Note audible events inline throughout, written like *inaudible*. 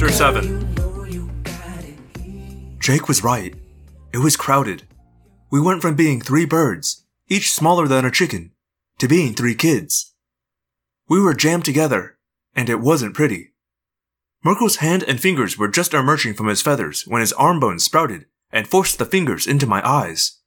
Chapter 7 Jake was right. It was crowded. We went from being three birds, each smaller than a chicken, to being three kids. We were jammed together, and it wasn't pretty. Marco's hand and fingers were just emerging from his feathers when his arm bones sprouted and forced the fingers into my eyes.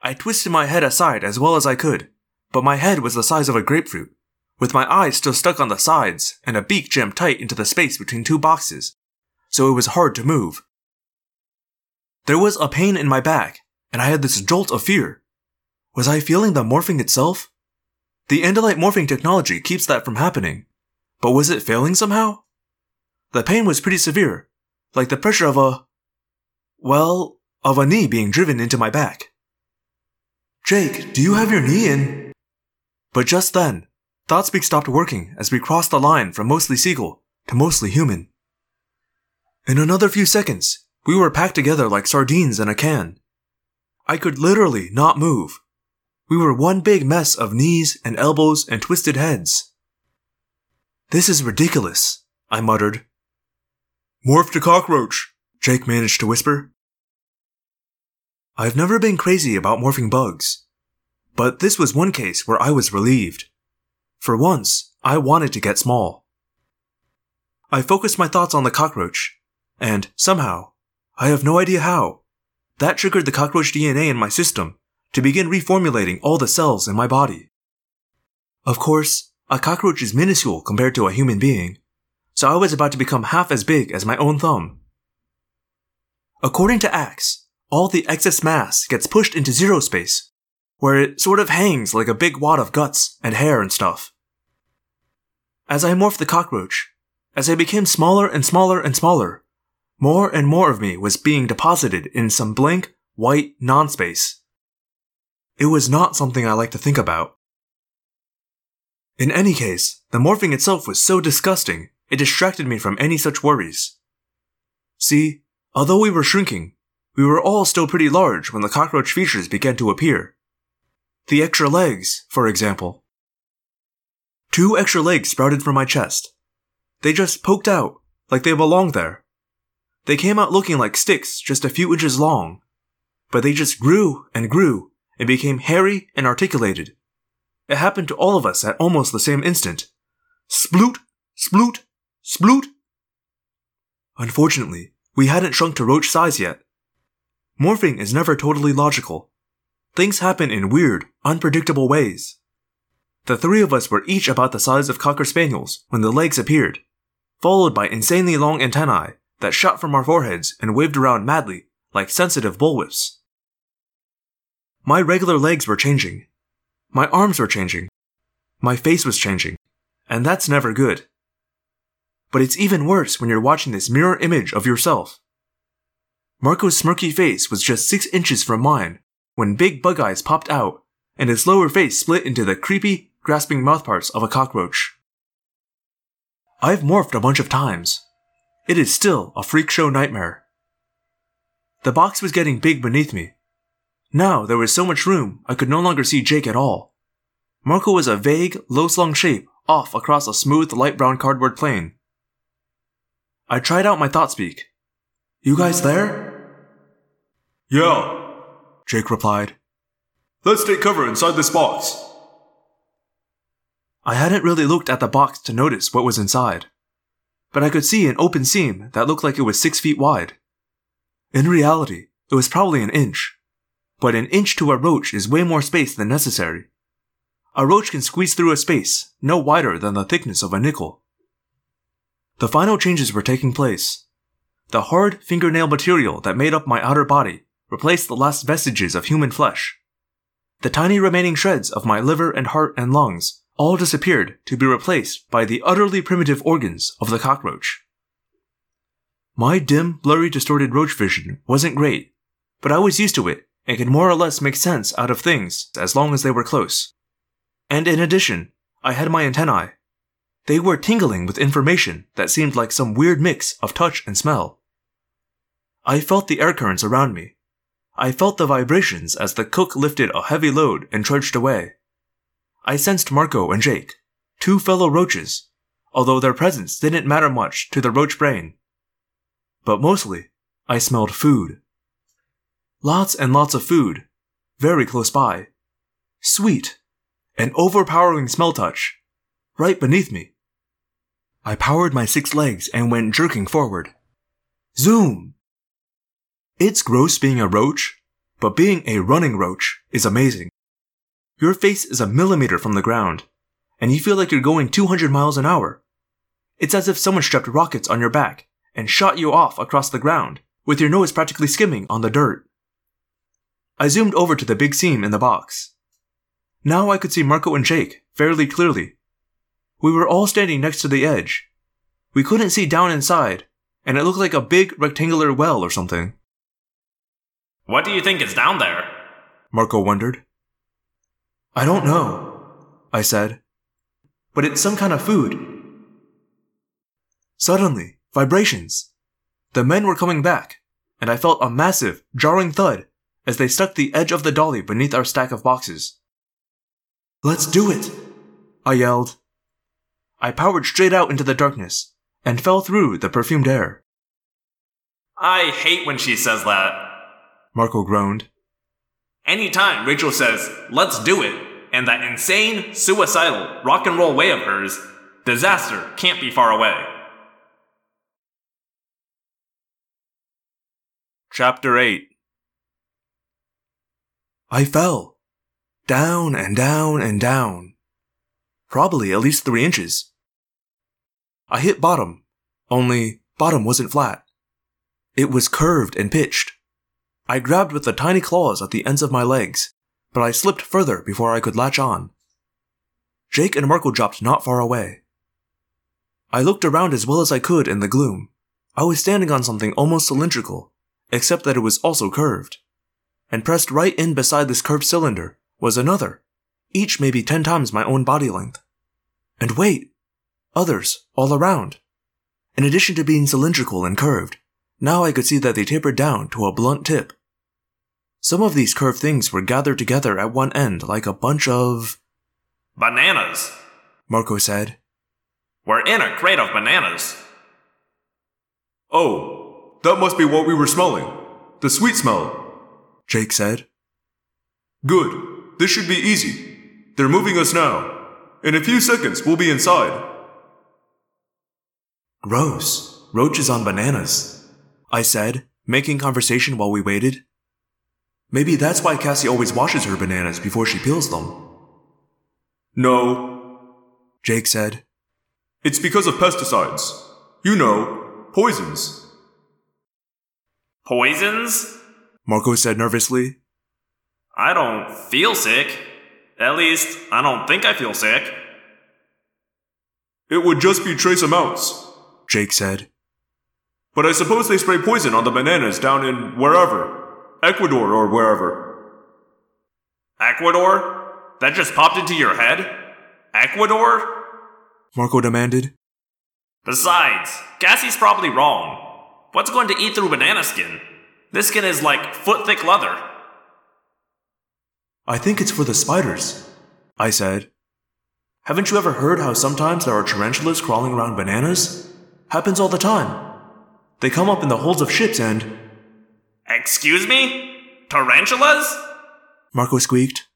I twisted my head aside as well as I could, but my head was the size of a grapefruit, with my eyes still stuck on the sides and a beak jammed tight into the space between two boxes, so it was hard to move. There was a pain in my back, and I had this jolt of fear. Was I feeling the morphing itself? The Andalite morphing technology keeps that from happening, but was it failing somehow? The pain was pretty severe, like the pressure of a. well, of a knee being driven into my back. Jake, do you have your knee in? But just then, ThoughtSpeak stopped working as we crossed the line from mostly seagull to mostly human. In another few seconds, we were packed together like sardines in a can. I could literally not move. We were one big mess of knees and elbows and twisted heads. This is ridiculous, I muttered. Morph to cockroach, Jake managed to whisper. I've never been crazy about morphing bugs, but this was one case where I was relieved. For once, I wanted to get small. I focused my thoughts on the cockroach, and somehow, I have no idea how, that triggered the cockroach DNA in my system to begin reformulating all the cells in my body. Of course, a cockroach is minuscule compared to a human being, so I was about to become half as big as my own thumb. According to Ax, all the excess mass gets pushed into zero space, where it sort of hangs like a big wad of guts and hair and stuff. As I morphed the cockroach, as I became smaller and smaller and smaller, more and more of me was being deposited in some blank, white non-space. It was not something I like to think about. In any case, the morphing itself was so disgusting, it distracted me from any such worries. See, although we were shrinking, we were all still pretty large when the cockroach features began to appear. The extra legs, for example. Two extra legs sprouted from my chest. They just poked out, like they belonged there. They came out looking like sticks just a few inches long, but they just grew and grew and became hairy and articulated. It happened to all of us at almost the same instant. Sploot, sploot, sploot. Unfortunately, we hadn't shrunk to roach size yet. Morphing is never totally logical. Things happen in weird, unpredictable ways. The three of us were each about the size of cocker spaniels when the legs appeared, followed by insanely long antennae that shot from our foreheads and waved around madly like sensitive bullwhips. My regular legs were changing. My arms were changing. My face was changing. And that's never good. But it's even worse when you're watching this mirror image of yourself. Marco's smirky face was just six inches from mine when big bug eyes popped out and his lower face split into the creepy, grasping mouthparts of a cockroach. I've morphed a bunch of times, it is still a freak show nightmare. The box was getting big beneath me. Now there was so much room I could no longer see Jake at all. Marco was a vague, low slung shape off across a smooth, light brown cardboard plane. I tried out my thought speak. You guys there? Yeah, Jake replied. Let's take cover inside this box. I hadn't really looked at the box to notice what was inside but I could see an open seam that looked like it was six feet wide. In reality, it was probably an inch, but an inch to a roach is way more space than necessary. A roach can squeeze through a space no wider than the thickness of a nickel. The final changes were taking place. The hard fingernail material that made up my outer body replaced the last vestiges of human flesh. The tiny remaining shreds of my liver and heart and lungs all disappeared to be replaced by the utterly primitive organs of the cockroach. My dim, blurry, distorted roach vision wasn't great, but I was used to it and could more or less make sense out of things as long as they were close. And in addition, I had my antennae. They were tingling with information that seemed like some weird mix of touch and smell. I felt the air currents around me. I felt the vibrations as the cook lifted a heavy load and trudged away. I sensed Marco and Jake, two fellow roaches, although their presence didn't matter much to the roach brain. But mostly, I smelled food. Lots and lots of food, very close by. Sweet, an overpowering smell touch, right beneath me. I powered my six legs and went jerking forward. Zoom! It's gross being a roach, but being a running roach is amazing. Your face is a millimeter from the ground, and you feel like you're going 200 miles an hour. It's as if someone strapped rockets on your back and shot you off across the ground, with your nose practically skimming on the dirt. I zoomed over to the big seam in the box. Now I could see Marco and Jake fairly clearly. We were all standing next to the edge. We couldn't see down inside, and it looked like a big rectangular well or something. What do you think is down there? Marco wondered. I don't know, I said. But it's some kind of food. Suddenly, vibrations. The men were coming back, and I felt a massive, jarring thud as they stuck the edge of the dolly beneath our stack of boxes. Let's do it! I yelled. I powered straight out into the darkness and fell through the perfumed air. I hate when she says that. Marco groaned. Anytime Rachel says, let's do it, and that insane, suicidal, rock and roll way of hers, disaster can't be far away. Chapter 8 I fell. Down and down and down. Probably at least three inches. I hit bottom, only bottom wasn't flat. It was curved and pitched. I grabbed with the tiny claws at the ends of my legs, but I slipped further before I could latch on. Jake and Marco dropped not far away. I looked around as well as I could in the gloom. I was standing on something almost cylindrical, except that it was also curved. And pressed right in beside this curved cylinder was another, each maybe ten times my own body length. And wait, others all around. In addition to being cylindrical and curved, now I could see that they tapered down to a blunt tip. Some of these curved things were gathered together at one end like a bunch of. Bananas! Marco said. We're in a crate of bananas. Oh, that must be what we were smelling. The sweet smell. Jake said. Good. This should be easy. They're moving us now. In a few seconds, we'll be inside. Gross. Roaches on bananas. I said, making conversation while we waited. Maybe that's why Cassie always washes her bananas before she peels them. No, Jake said. it's because of pesticides. You know, poisons. Poisons? Marco said nervously. I don't feel sick. At least, I don't think I feel sick. It would just be trace amounts. Jake said. But I suppose they spray poison on the bananas down in wherever. Ecuador or wherever. Ecuador? That just popped into your head? Ecuador? Marco demanded. Besides, Cassie's probably wrong. What's going to eat through banana skin? This skin is like foot thick leather. I think it's for the spiders, I said. Haven't you ever heard how sometimes there are tarantulas crawling around bananas? Happens all the time. They come up in the holds of ships and. Excuse me? Tarantulas? Marco squeaked.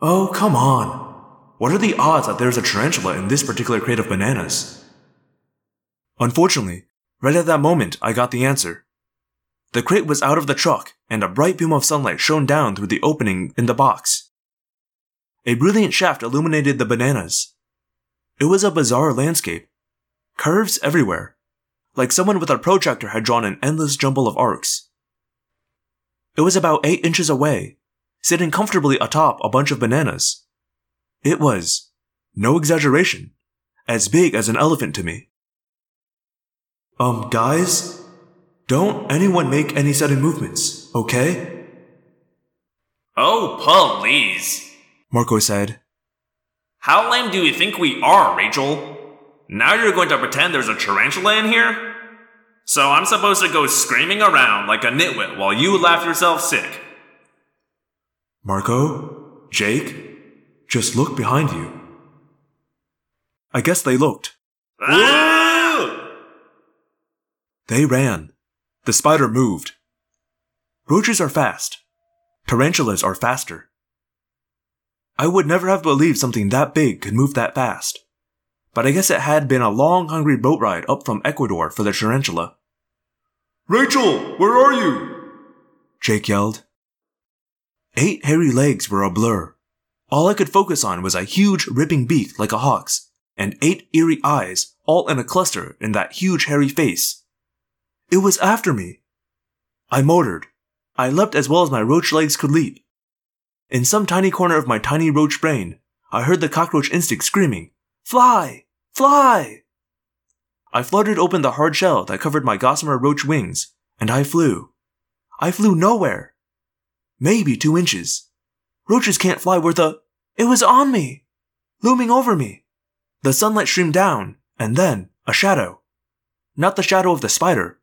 Oh, come on. What are the odds that there's a tarantula in this particular crate of bananas? Unfortunately, right at that moment, I got the answer. The crate was out of the truck, and a bright beam of sunlight shone down through the opening in the box. A brilliant shaft illuminated the bananas. It was a bizarre landscape. Curves everywhere, like someone with a protractor had drawn an endless jumble of arcs. It was about eight inches away, sitting comfortably atop a bunch of bananas. It was, no exaggeration, as big as an elephant to me. Um, guys? Don't anyone make any sudden movements, okay? Oh, please. Marco said. How lame do you think we are, Rachel? Now you're going to pretend there's a tarantula in here? So I'm supposed to go screaming around like a nitwit while you laugh yourself sick. Marco? Jake? Just look behind you. I guess they looked. Ah! They ran. The spider moved. Roaches are fast. Tarantulas are faster. I would never have believed something that big could move that fast. But I guess it had been a long, hungry boat ride up from Ecuador for the tarantula. Rachel, where are you? Jake yelled. Eight hairy legs were a blur. All I could focus on was a huge, ripping beak like a hawk's, and eight eerie eyes, all in a cluster in that huge, hairy face. It was after me. I motored. I leapt as well as my roach legs could leap. In some tiny corner of my tiny roach brain, I heard the cockroach instinct screaming, Fly! Fly! I fluttered open the hard shell that covered my gossamer roach wings, and I flew. I flew nowhere. Maybe two inches. Roaches can't fly worth a. It was on me! Looming over me. The sunlight streamed down, and then a shadow. Not the shadow of the spider.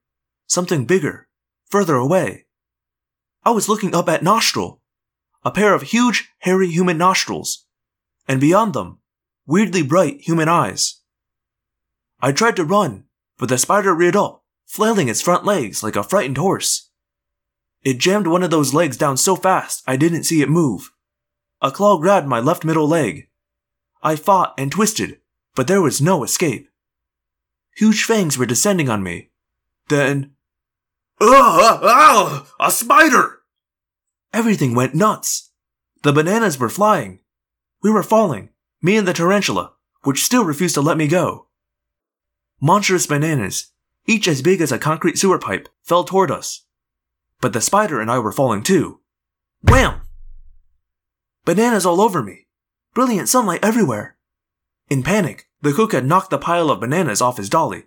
Something bigger, further away. I was looking up at Nostril. A pair of huge, hairy human nostrils. And beyond them, weirdly bright human eyes. I tried to run, but the spider reared up, flailing its front legs like a frightened horse. It jammed one of those legs down so fast I didn't see it move. A claw grabbed my left middle leg. I fought and twisted, but there was no escape. Huge fangs were descending on me. Then, Ugh! Ugh! A spider! everything went nuts. The bananas were flying. We were falling, me and the tarantula, which still refused to let me go. Monstrous bananas, each as big as a concrete sewer pipe, fell toward us. But the spider and I were falling too. Wham! Bananas all over me. Brilliant sunlight everywhere. In panic, the cook had knocked the pile of bananas off his dolly.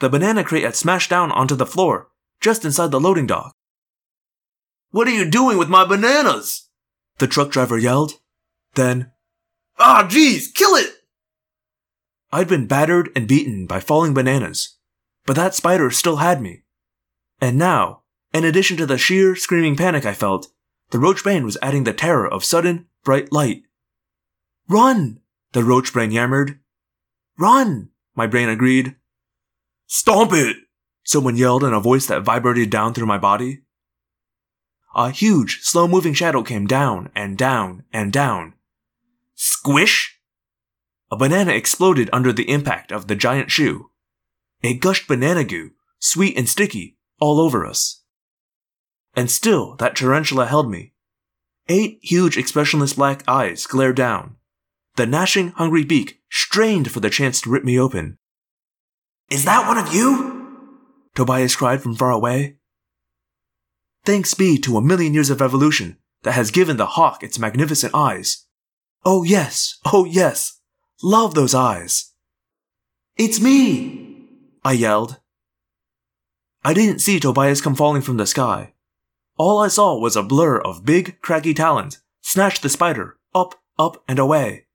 The banana crate had smashed down onto the floor, just inside the loading dock. What are you doing with my bananas? The truck driver yelled. Then, Ah, jeez, kill it! I'd been battered and beaten by falling bananas, but that spider still had me. And now, in addition to the sheer screaming panic I felt, the roach brain was adding the terror of sudden, bright light. Run! The roach brain yammered. Run! My brain agreed. Stomp it! Someone yelled in a voice that vibrated down through my body. A huge, slow moving shadow came down and down and down. Squish! A banana exploded under the impact of the giant shoe. It gushed banana goo, sweet and sticky, all over us. And still that tarantula held me. Eight huge expressionless black eyes glared down. The gnashing, hungry beak strained for the chance to rip me open. Is that one of you? Tobias cried from far away. Thanks be to a million years of evolution that has given the hawk its magnificent eyes. Oh yes, oh yes, love those eyes. It's me! I yelled. I didn't see Tobias come falling from the sky. All I saw was a blur of big, craggy talons snatch the spider up, up, and away.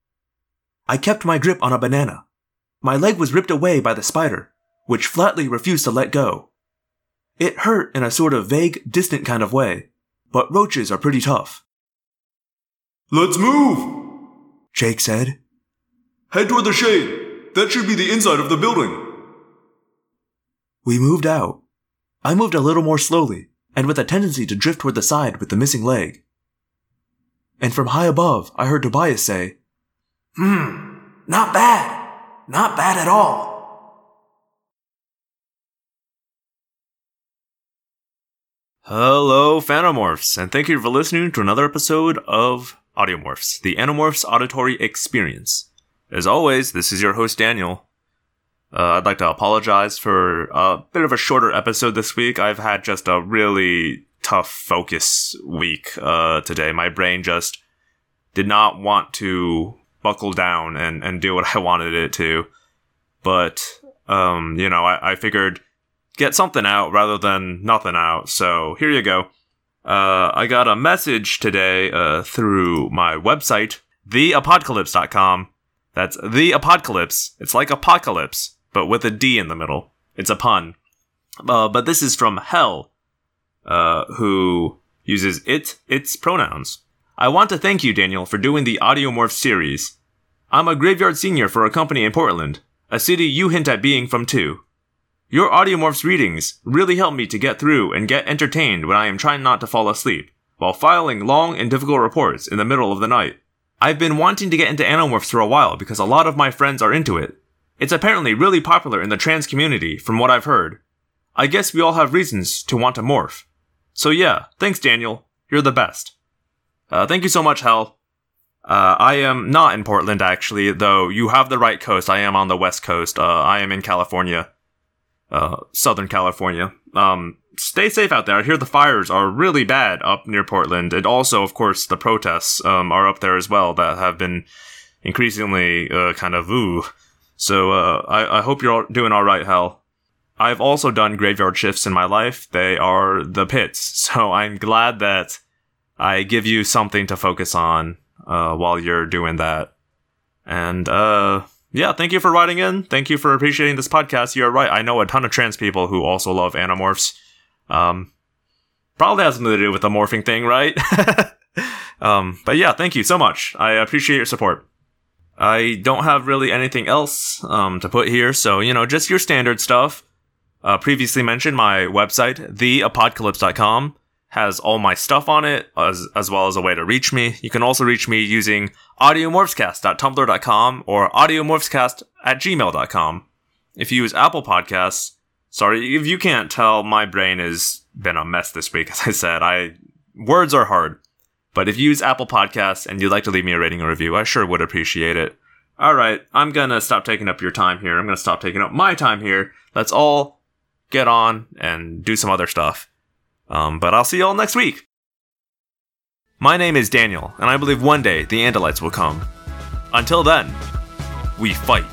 I kept my grip on a banana. My leg was ripped away by the spider, which flatly refused to let go. It hurt in a sort of vague, distant kind of way, but roaches are pretty tough. Let's move! Jake said. Head toward the shade. That should be the inside of the building. We moved out. I moved a little more slowly, and with a tendency to drift toward the side with the missing leg. And from high above, I heard Tobias say, Hmm, not bad. Not bad at all. Hello, Phantomorphs, and thank you for listening to another episode of Audiomorphs, the Animorphs Auditory Experience. As always, this is your host, Daniel. Uh, I'd like to apologize for a bit of a shorter episode this week. I've had just a really tough focus week uh, today. My brain just did not want to buckle down and, and do what *laughs* I wanted it to. But, um, you know, I, I figured get something out rather than nothing out. So here you go. Uh, I got a message today uh, through my website, theapocalypse.com. That's the apocalypse. It's like apocalypse, but with a D in the middle. It's a pun. Uh, but this is from Hell, uh, who uses it, its pronouns. I want to thank you, Daniel, for doing the Audiomorph series. I'm a graveyard senior for a company in Portland, a city you hint at being from too. Your Audiomorphs readings really help me to get through and get entertained when I am trying not to fall asleep, while filing long and difficult reports in the middle of the night. I've been wanting to get into Animorphs for a while because a lot of my friends are into it. It's apparently really popular in the trans community, from what I've heard. I guess we all have reasons to want to morph. So yeah, thanks Daniel. You're the best. Uh, thank you so much, Hell. Uh, I am not in Portland, actually, though you have the right coast. I am on the west coast. Uh, I am in California. Uh, Southern California. Um, stay safe out there. I hear the fires are really bad up near Portland. And also, of course, the protests, um, are up there as well that have been increasingly, uh, kind of ooh. So, uh, I, I hope you're all doing alright, Hal. I've also done graveyard shifts in my life. They are the pits. *laughs* So I'm glad that I give you something to focus on uh, while you're doing that. And uh, yeah, thank you for writing in. Thank you for appreciating this podcast. You're right. I know a ton of trans people who also love Animorphs. Um, probably has something to do with the morphing thing, right? *laughs* um, but yeah, thank you so much. I appreciate your support. I don't have really anything else um, to put here, so you know, just your standard stuff. Uh, previously mentioned my website, theapocalypse.com has all my stuff on it, as, as well as a way to reach me. You can also reach me using audiomorphscast.tumblr.com or audiomorphscast at gmail.com. If you use Apple Podcasts, sorry, if you can't tell, my brain has been a mess this week. *laughs* As I said, I, words are hard. But if you use Apple Podcasts and you'd like to leave me a rating or review, I sure would appreciate it. Alright, I'm gonna stop taking up your time here. I'm gonna stop taking up my time here. Let's all get on and do some other stuff. Um, but I'll see you all next week. My name is Daniel, and I believe one day the Andalites will come. Until then, we fight.